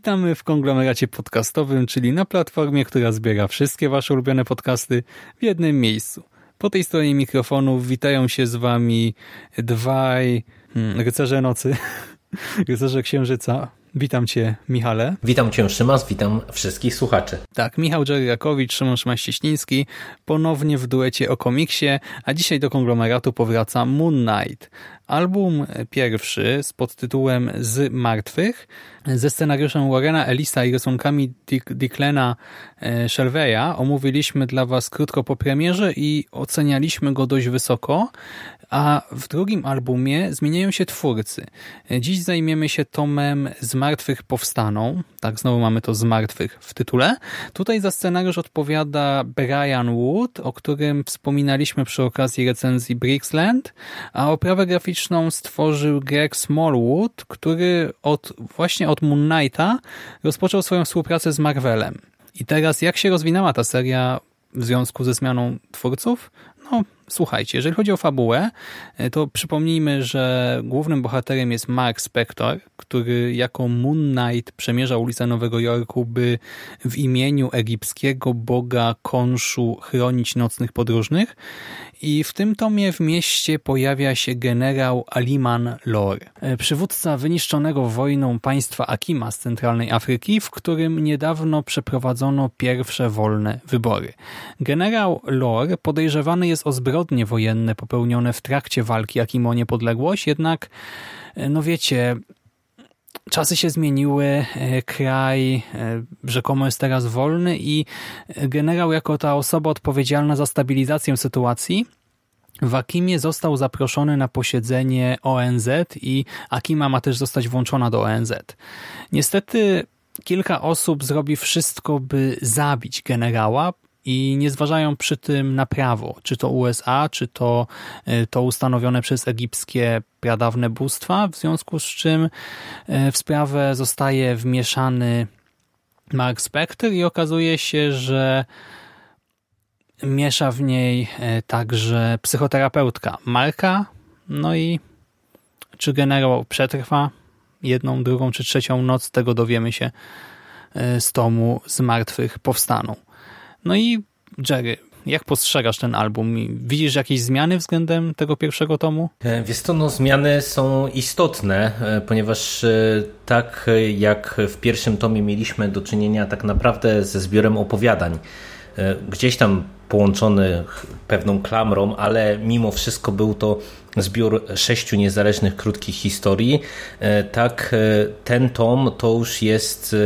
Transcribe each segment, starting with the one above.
Witamy w konglomeracie podcastowym, czyli na platformie, która zbiera wszystkie Wasze ulubione podcasty w jednym miejscu. Po tej stronie mikrofonu witają się z Wami dwaj hmm, rycerze nocy, rycerze księżyca. Witam Cię, Michale. Witam Cię, Szymas, witam wszystkich słuchaczy. Tak, Michał Dżerjakowicz, Szymon Szymaś-Cieśliński, ponownie w duecie o komiksie, a dzisiaj do konglomeratu powraca Moon Knight. Album pierwszy z podtytułem Z Martwych, ze scenariuszem Warrena Elisa i rysunkami Dick, Dicklena e, Shelveya omówiliśmy dla Was krótko po premierze i ocenialiśmy go dość wysoko, a w drugim albumie zmieniają się twórcy. Dziś zajmiemy się tomem Z Martwych Powstaną, tak znowu mamy to Z Martwych w tytule. Tutaj za scenariusz odpowiada Brian Wood, o którym wspominaliśmy przy okazji recenzji Brixland, a oprawę graficzną stworzył Greg Smallwood, który od właśnie od Moon Knighta rozpoczął swoją współpracę z Marvelem. I teraz jak się rozwinęła ta seria w związku ze zmianą twórców? No, słuchajcie, jeżeli chodzi o fabułę, e, to przypomnijmy, że głównym bohaterem jest Mark Spector, który jako Moon Knight przemierza ulicę Nowego Jorku, by w imieniu egipskiego boga Konszu chronić nocnych podróżnych. I w tym tomie w mieście pojawia się generał Aliman Lor, e, przywódca wyniszczonego wojną państwa Akima z centralnej Afryki, w którym niedawno przeprowadzono pierwsze wolne wybory. Generał Lor podejrzewany jest o zbrodnie wojenne popełnione w trakcie walki Akimo o niepodległość, jednak, e, no wiecie, czasy się zmieniły, e, kraj rzekomo jest teraz wolny i generał jako ta osoba odpowiedzialna za stabilizację sytuacji w Akimie został zaproszony na posiedzenie ONZ i Akima ma też zostać włączona do ONZ. Niestety kilka osób zrobi wszystko, by zabić generała i nie zważają przy tym na prawo, czy to USA, czy to, to ustanowione przez egipskie pradawne bóstwa, w związku z czym w sprawę zostaje wmieszany Mark Spector i okazuje się, że miesza w niej także psychoterapeutka Marka, no i czy generał przetrwa jedną, drugą czy trzecią noc, tego dowiemy się z tomu z martwych powstaną. No i Jerry, jak postrzegasz ten album? Widzisz jakieś zmiany względem tego pierwszego tomu? Wiesz to, no, zmiany są istotne, ponieważ tak jak w pierwszym tomie mieliśmy do czynienia tak naprawdę ze zbiorem opowiadań, gdzieś tam połączony pewną klamrą, ale mimo wszystko był to zbiór sześciu niezależnych krótkich historii, tak ten tom to już jest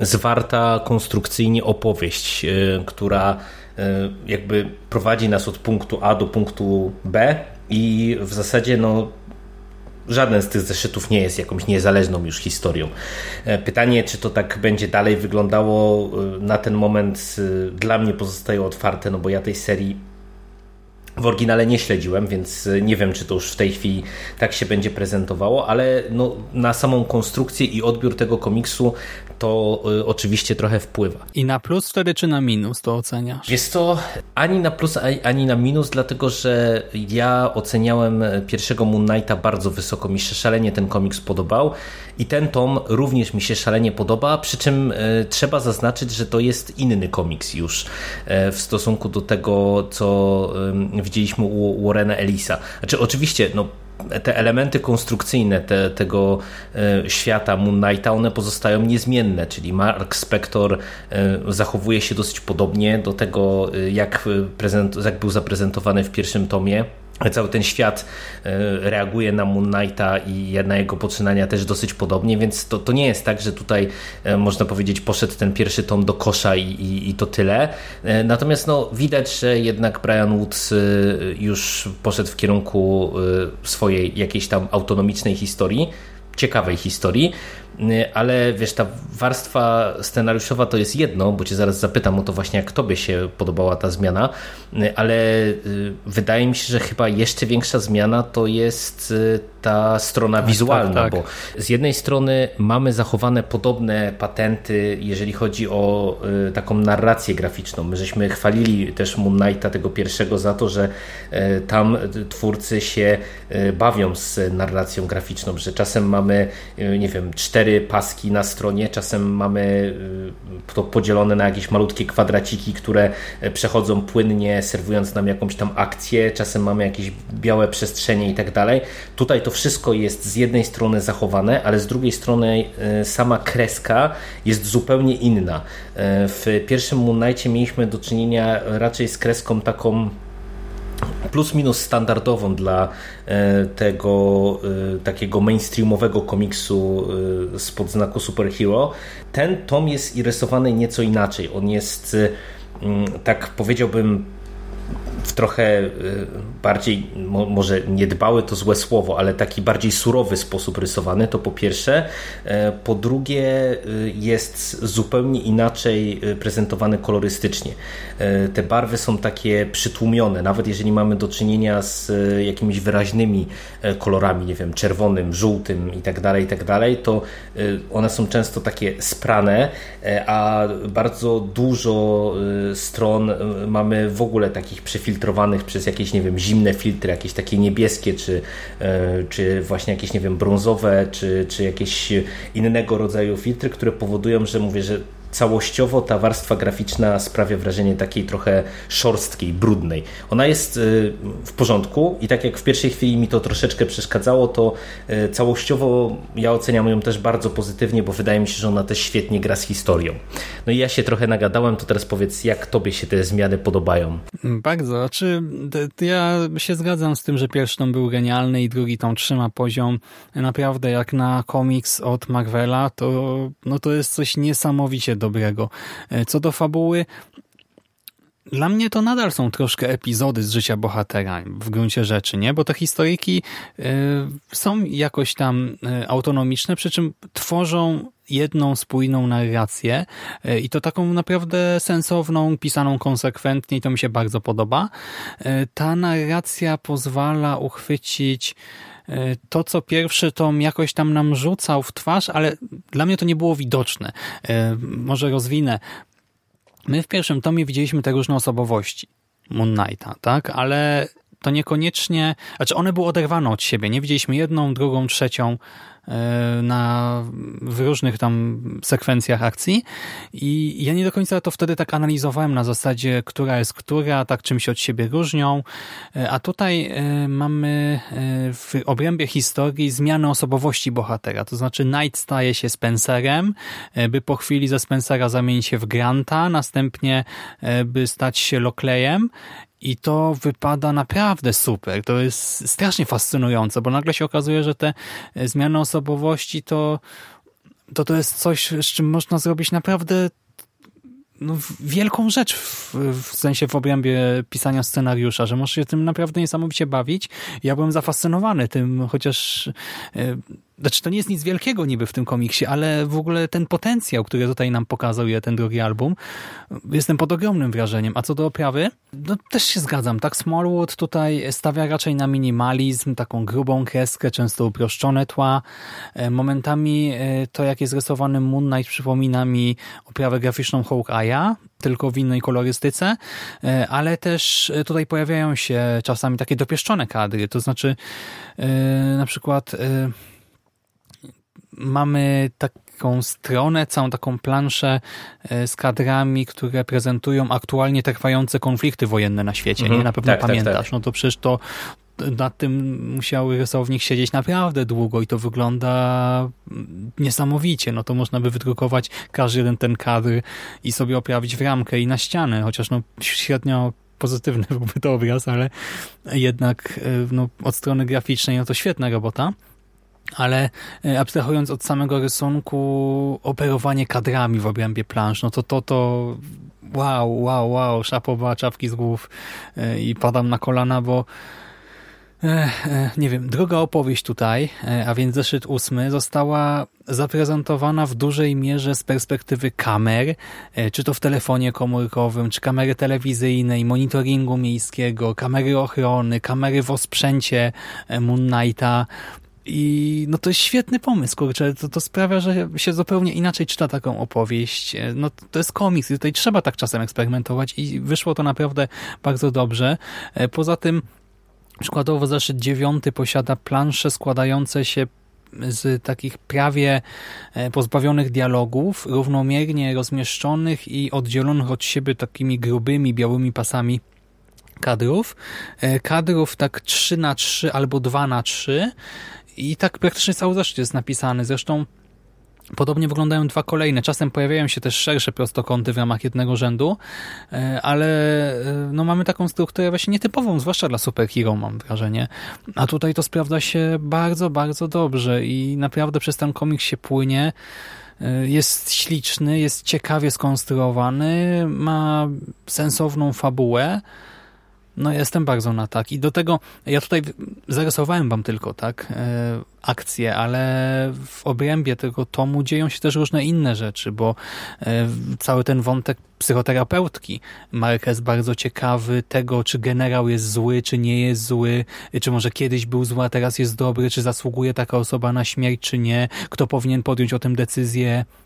zwarta konstrukcyjnie opowieść, która jakby prowadzi nas od punktu A do punktu B i w zasadzie no żaden z tych zeszytów nie jest jakąś niezależną już historią. Pytanie, czy to tak będzie dalej wyglądało, na ten moment dla mnie pozostaje otwarte, no bo ja tej serii w oryginale nie śledziłem, więc nie wiem, czy to już w tej chwili tak się będzie prezentowało, ale no, na samą konstrukcję i odbiór tego komiksu to y, oczywiście trochę wpływa. I na plus wtedy, czy na minus to oceniasz? Jest to ani na plus, ani na minus, dlatego że ja oceniałem pierwszego Moon Knighta bardzo wysoko. Mi się szalenie ten komiks podobał i ten tom również mi się szalenie podoba, przy czym y, trzeba zaznaczyć, że to jest inny komiks już y, w stosunku do tego, co widzieliśmy u Warrena Elisa. Znaczy oczywiście, no te elementy konstrukcyjne te, tego e, świata Moon Knighta, one pozostają niezmienne, czyli Mark Spector e, zachowuje się dosyć podobnie do tego, e, jak, prezent, jak był zaprezentowany w pierwszym tomie cały ten świat reaguje na Moon Knighta i na jego poczynania też dosyć podobnie, więc to, to nie jest tak, że tutaj można powiedzieć poszedł ten pierwszy tom do kosza i, i, i to tyle. Natomiast no, widać, że jednak Brian Woods już poszedł w kierunku swojej jakiejś tam autonomicznej historii, ciekawej historii. Y, ale wiesz, ta warstwa scenariuszowa to jest jedno, bo cię zaraz zapytam o to właśnie, jak tobie się podobała ta zmiana, y, ale y, wydaje mi się, że chyba jeszcze większa zmiana to jest ta strona tak, wizualna, tak, tak. bo z jednej strony mamy zachowane podobne patenty, jeżeli chodzi o taką narrację graficzną. My żeśmy chwalili też Moon Knighta tego pierwszego za to, że tam twórcy się bawią z narracją graficzną, że czasem mamy, nie wiem, cztery cztery paski na stronie, czasem mamy y, to podzielone na jakieś malutkie kwadraciki, które e, przechodzą płynnie, serwując nam jakąś tam akcję, czasem mamy jakieś białe przestrzenie i tak dalej. Tutaj to wszystko jest z jednej strony zachowane, ale z drugiej strony e, sama kreska jest zupełnie inna. E, w pierwszym Moon mieliśmy do czynienia raczej z kreską taką plus minus standardową dla e, tego e, takiego mainstreamowego komiksu e, spod znaku superhero. Ten tom jest rysowany nieco inaczej. On jest tak powiedziałbym w trochę y, bardziej, może niedbały to złe słowo, ale taki bardziej surowy sposób rysowany, to po pierwsze. E, po drugie, y, jest zupełnie inaczej prezentowany kolorystycznie. E, te barwy są takie przytłumione, nawet jeżeli mamy do czynienia z jakimiś wyraźnymi e, kolorami, nie wiem, czerwonym, żółtym i tak dalej, i tak to one są często takie sprane, a bardzo dużo stron mamy w ogóle takich przefiltrowanych filtrowanych przez jakieś, nie wiem, zimne filtry, jakieś takie niebieskie, czy, e, czy właśnie jakieś, nie wiem, brązowe, czy, czy jakieś innego rodzaju filtry, które powodują, że mówię, że całościowo ta warstwa graficzna sprawia wrażenie takiej trochę szorstkiej, brudnej. Ona jest y, w porządku i tak jak w pierwszej chwili mi to troszeczkę przeszkadzało, to y, całościowo ja oceniam ją też bardzo pozytywnie, bo wydaje mi się, że ona też świetnie gra z historią. No i ja się trochę nagadałem, to teraz powiedz, jak tobie się te zmiany podobają? Bardzo, znaczy ja się zgadzam z tym, że pierwszy tom był genialny i drugi tom trzyma poziom naprawdę jak na komiks od Marvela, to, no to jest coś niesamowicie dobrego. E, co do fabuły, dla mnie to nadal są troszkę epizody z życia bohatera w gruncie rzeczy, nie? Bo te historyjki y, są jakoś tam y, autonomiczne, przy czym tworzą jedną spójną narrację i to taką naprawdę sensowną, pisaną konsekwentnie i to mi się bardzo podoba. Ta narracja pozwala uchwycić to, co pierwszy tom jakoś tam nam rzucał w twarz, ale dla mnie to nie było widoczne. Może rozwinę. My w pierwszym tomie widzieliśmy te różne osobowości Moon Knighta, tak? Ale to niekoniecznie, znaczy one były oderwane od siebie. Nie widzieliśmy jedną, drugą, trzecią E, na, w różnych tam sekwencjach akcji. I ja nie do końca to wtedy tak analizowałem na zasadzie, która jest która, tak czym się od siebie różnią, e, a tutaj e, mamy w obrębie historii zmianę osobowości bohatera, to znaczy Knight staje się Spencerem, by po chwili ze Spencera zamienić się w Granta, następnie by stać się Lockleyem. I to wypada naprawdę super. To jest strasznie fascynujące, bo nagle się okazuje, że te zmiany osobowości to, to, to jest coś, z czym można zrobić naprawdę no, wielką rzecz w, w, sensie w obrębie pisania scenariusza, że możesz się tym naprawdę niesamowicie bawić. Ja byłem zafascynowany tym, chociaż e, znaczy, to nie jest nic wielkiego niby w tym komiksie, ale w ogóle ten potencjał, który tutaj nam pokazuje ten drugi album, jestem pod ogromnym wrażeniem. A co do oprawy, no też się zgadzam. Tak, Smallwood tutaj stawia raczej na minimalizm, taką grubą kreskę, często uproszczone tła. E, momentami e, to, jak jest rysowany Moon Knight, przypomina mi oprawę graficzną Hawkeye'a, tylko w innej kolorystyce, e, ale też tutaj pojawiają się czasami takie dopieszczone kadry, to znaczy na przykład mamy taką stronę, całą taką planszę e, z kadrami, które prezentują aktualnie trwające konflikty wojenne na świecie. Mhm. Nie? Na pewno tak, pamiętasz. Tak, tak. No to przecież to nad tym musiał rysownik siedzieć naprawdę długo i to wygląda niesamowicie. No to można by wydrukować każdy jeden ten kadr i sobie oprawić w ramkę i na ścianę, chociaż no średnio pozytywny byłby to obraz, ale jednak e, no, od strony graficznej no to świetna robota ale e, abstrahując od samego rysunku, operowanie kadrami w obrębie plansz, no to to, to wow, wow, wow, szapowa, czapki z głów e, i padam na kolana, bo nie wiem, druga opowieść tutaj, a więc zeszyt ósmy, została zaprezentowana w dużej mierze z perspektywy kamer, czy to w telefonie komórkowym, czy kamery telewizyjnej, monitoringu miejskiego, kamery ochrony, kamery w osprzęcie Moon Knighta, i no to jest świetny pomysł, kurczę, to, to sprawia, że się zupełnie inaczej czyta taką opowieść. No to jest komiks i tutaj trzeba tak czasem eksperymentować i wyszło to naprawdę bardzo dobrze. Poza tym Przykładowo zeszyt dziewiąty posiada plansze składające się z takich prawie e, pozbawionych dialogów, równomiernie rozmieszczonych i oddzielonych od siebie takimi grubymi, białymi pasami kadrów. E, kadrów tak 3 na 3 albo 2 na 3 i tak praktycznie cały zeszyt jest napisany. Zresztą Podobnie wyglądają dwa kolejne. Czasem pojawiają się też szersze prostokąty w ramach jednego rzędu, e, ale e, no, mamy taką strukturę właśnie nietypową, zwłaszcza dla superhero, mam wrażenie. A tutaj to sprawdza się bardzo, bardzo dobrze i naprawdę przez ten komik się płynie. Jest śliczny, jest ciekawie skonstruowany, ma sensowną fabułę. No jestem bardzo na tak. I do tego, ja tutaj zarysowałem wam tylko tak e, akcje, ale w obrębie tego tomu dzieją się też różne inne rzeczy, bo e, cały ten wątek psychoterapeutki Mark jest bardzo ciekawy tego, czy generał jest zły, czy nie jest zły, czy może kiedyś był zły, a teraz jest dobry, czy zasługuje taka osoba na śmierć, czy nie, kto powinien podjąć o tym decyzję, E,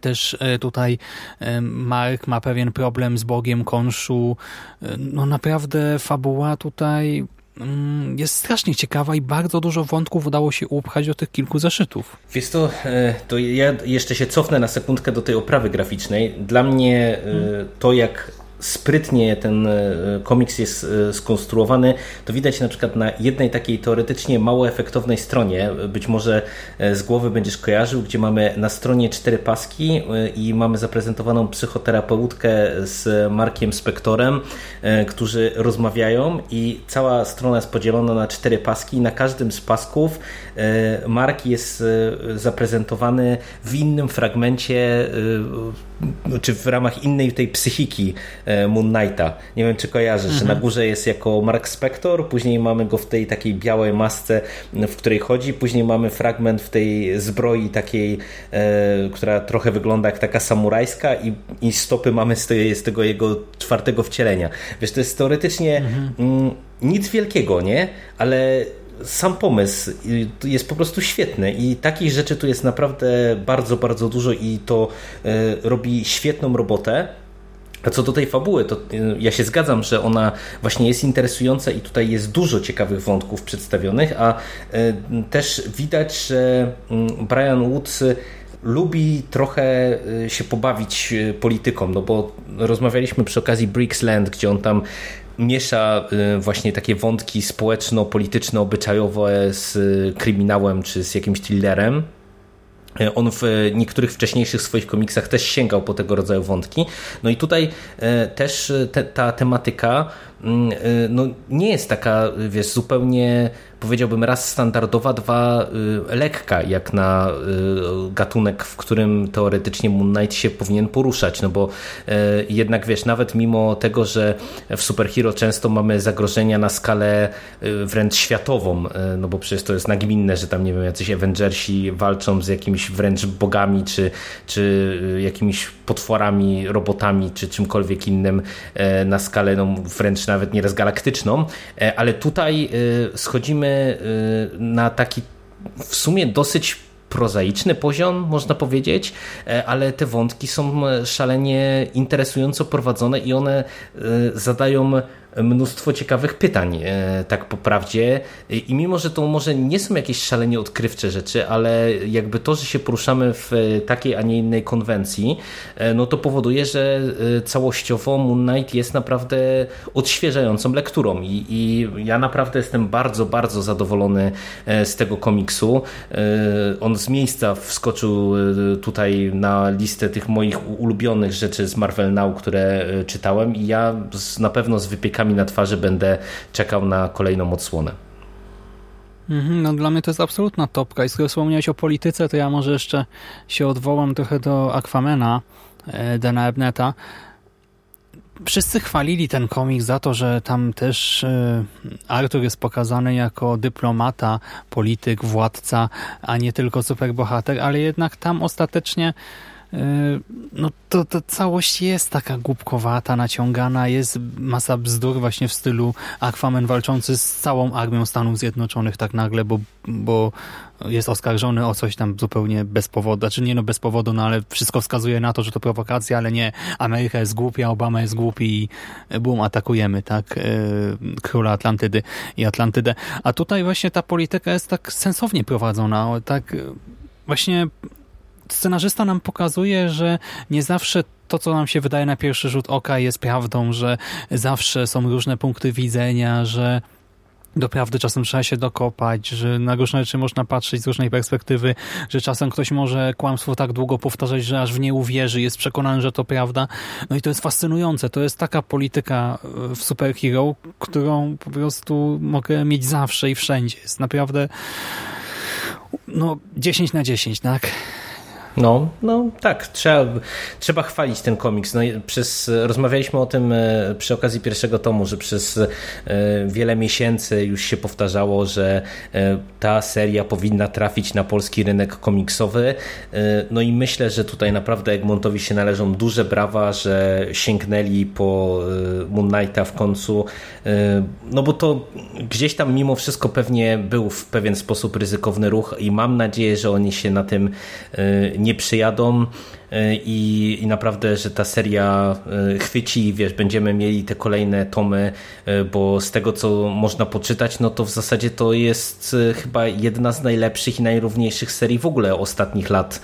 też e, tutaj e, Mark ma pewien problem z Bogiem Konszu. No naprawdę fabuła tutaj mm, jest strasznie ciekawa i bardzo dużo wątków udało się upchać do tych kilku zeszytów. Wiesz to, to ja jeszcze się cofnę na sekundkę do tej oprawy graficznej. Dla mnie to, jak sprytnie ten e, komiks jest e, skonstruowany, to widać na przykład na jednej takiej teoretycznie mało efektownej stronie, być może e, z głowy będziesz kojarzył, gdzie mamy na stronie cztery paski i mamy zaprezentowaną psychoterapeutkę z Markiem Spektorem, którzy rozmawiają i cała strona jest podzielona na cztery paski. I na każdym z pasków Mark jest zaprezentowany w innym fragmencie czy w ramach innej tej psychiki Moon Knighta. Nie wiem, czy kojarzysz, mhm. że na mhm. górze jest jako Mark Spector, później mamy go w tej takiej białej masce, w której chodzi, później mamy fragment w tej zbroi takiej, e, która trochę wygląda jak taka samurajska i, i stopy mamy z, tej, z tego jego czwartego wcielenia. Wiesz, to jest teoretycznie mhm. nic wielkiego, nie? Ale sam pomysł jest po prostu świetny i takich rzeczy tu jest naprawdę bardzo, bardzo dużo i to e, robi świetną robotę. A co do tej fabuły, to e, ja się zgadzam, że ona właśnie jest interesująca i tutaj jest dużo ciekawych wątków przedstawionych, a e, też widać, że mm, Brian Woods lubi trochę się pobawić polityką, no bo rozmawialiśmy przy okazji Bricksland, gdzie on tam miesza y, właśnie takie wątki społeczno-polityczno, obyczajowe z kryminałem czy z jakimś thrillerem. Y, on w niektórych wcześniejszych swoich komiksach też sięgał po tego rodzaju wątki. No i tutaj y, też te, ta tematyka no, nie jest taka, wiesz, zupełnie powiedziałbym raz standardowa, dwa y, lekka, jak na y, gatunek, w którym teoretycznie Moon Knight się powinien poruszać, no bo y, jednak wiesz, nawet mimo tego, że w superhero często mamy zagrożenia na skalę wręcz światową, no bo przecież to jest nagminne, że tam nie wiem, jacyś Avengersi walczą z jakimiś wręcz bogami, czy, czy jakimiś potworami, robotami, czy czymkolwiek innym na skalę no, wręcz nawet nieraz galaktyczną, ale tutaj schodzimy Y, na taki w sumie dosyć prozaiczny poziom, można powiedzieć, e, ale te wątki są szalenie interesująco prowadzone i one e, zadają mnóstwo ciekawych pytań, e, tak po prawdzie. I mimo, że to może nie są jakieś szalenie odkrywcze rzeczy, ale jakby to, że się poruszamy w takiej, a nie innej konwencji, e, no to powoduje, że e, całościowo Moon Knight jest naprawdę odświeżającą lekturą. I, i ja naprawdę jestem bardzo, bardzo zadowolony z tego komiksu. On z miejsca wskoczył tutaj na listę tych moich ulubionych rzeczy z Marvel Now, które czytałem i ja na pewno z wypiekaniem na twarzy będę czekał na kolejną odsłonę. Mhm, no dla mnie to jest absolutna topka i skoro wspomniałeś o polityce, to ja może jeszcze się odwołam trochę do Aquamena e, Dana Ebneta. wszyscy chwalili ten komiks za to, że tam też e, Arthur jest pokazany jako dyplomata, polityk, władca, a nie tylko superbohater, ale jednak tam ostatecznie no to, to całość jest taka głupkowata, naciągana, jest masa bzdur właśnie w stylu Aquaman walczący z całą armią Stanów Zjednoczonych tak nagle, bo, bo jest oskarżony o coś tam zupełnie bez powodu, znaczy nie no bez powodu, no ale wszystko wskazuje na to, że to prowokacja, ale nie, Ameryka jest głupia, Obama jest głupi i bum, atakujemy, tak, e, króla Atlantydy i Atlantydę. A tutaj właśnie ta polityka jest tak sensownie prowadzona, tak? Właśnie scenarzysta nam pokazuje, że nie zawsze to, co nam się wydaje na pierwszy rzut oka jest prawdą, że zawsze są różne punkty widzenia, że do prawdy czasem trzeba się dokopać, że na różne rzeczy można patrzeć z różnej perspektywy, że czasem ktoś może kłamstwo tak długo powtarzać, że aż w nie uwierzy, jest przekonany, że to prawda. No i to jest fascynujące. To jest taka polityka e, w superhero, którą po prostu mogę mieć zawsze i wszędzie. Jest naprawdę no 10 na 10, tak? No, no tak, trzeba, trzeba chwalić ten komiks. No, przez, rozmawialiśmy o tym e, przy okazji pierwszego tomu, że przez e, wiele miesięcy już się powtarzało, że e, ta seria powinna trafić na polski rynek komiksowy. No i myślę, że tutaj naprawdę Egmontowi się należą duże brawa, że sięgnęli po Moon Knighta w końcu. No bo to gdzieś tam mimo wszystko pewnie był w pewien sposób ryzykowny ruch i mam nadzieję, że oni się na tym nie przyjadą i, i naprawdę, że ta seria e, chwyci wiesz, będziemy mieli te kolejne tomy, e, bo z tego co można poczytać, no to w zasadzie to jest chyba jedna z najlepszych i najrówniejszych serii w ogóle ostatnich lat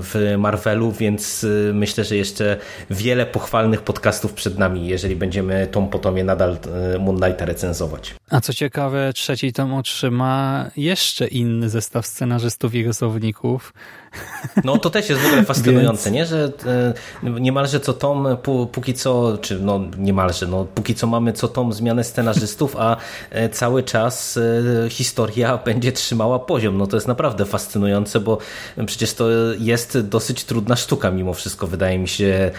w Marvelu, więc myślę, że jeszcze wiele pochwalnych podcastów przed nami, jeżeli będziemy tom po tomie nadal Moon Knighta recenzować. A co ciekawe, trzeci tom otrzyma jeszcze inny zestaw scenarzystów i rysowników, no to też jest w ogóle fascynujące, Więc... nie? że e, niemalże co tom, póki co, czy no niemalże, no póki co mamy co tom zmianę scenarzystów, a e, cały czas e, historia będzie trzymała poziom. No to jest naprawdę fascynujące, bo przecież to jest dosyć trudna sztuka mimo wszystko, wydaje mi się,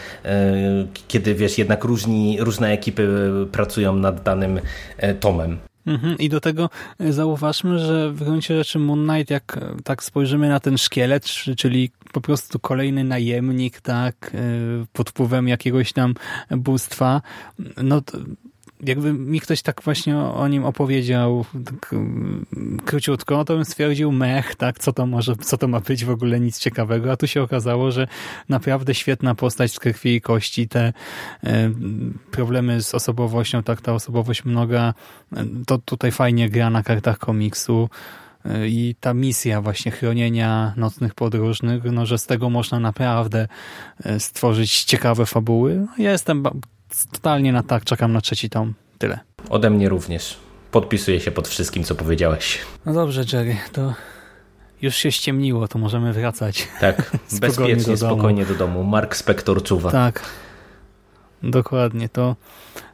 kiedy wiesz, jednak różni, różne ekipy pracują nad danym tomem. Mhm. I do tego e, zauważmy, że w gruncie rzeczy Moon Knight, jak e, tak spojrzymy na ten szkielet, czyli po prostu kolejny najemnik, tak, e, pod wpływem jakiegoś tam bóstwa, no jakby mi ktoś tak właśnie o, nim opowiedział tak, mm, króciutko, to bym stwierdził mech, tak, co to może, co to ma być w ogóle nic ciekawego, a tu się okazało, że naprawdę świetna postać z krwi i kości, te e, problemy z osobowością, tak, ta osobowość mnoga, to tutaj fajnie gra na kartach komiksu, i ta misja właśnie chronienia nocnych podróżnych, no, że z tego można naprawdę stworzyć ciekawe fabuły. Ja jestem totalnie na tak, czekam na trzeci tom. Tyle. Ode mnie również. Podpisuję się pod wszystkim, co powiedziałeś. No dobrze, Jerry, to już się ściemniło, to możemy wracać. Tak, bezpiecznie, do spokojnie do domu. Mark Spector czuwa. Tak, dokładnie. To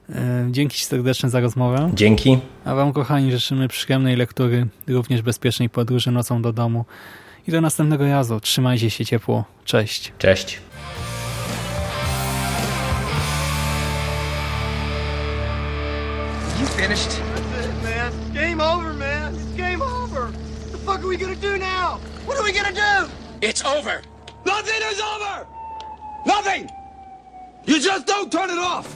e, dzięki serdecznie za rozmowę. Dzięki. A wam, kochani, życzymy przyjemnej lektury, również bezpiecznej podróży nocą do domu. I do następnego razu. Trzymajcie się ciepło. Cześć. Cześć. finished? That's it, man. Game over, man. It's game over. What the fuck are we gonna do now? What are we gonna do? It's over. Nothing is over! Nothing! You just don't turn it off!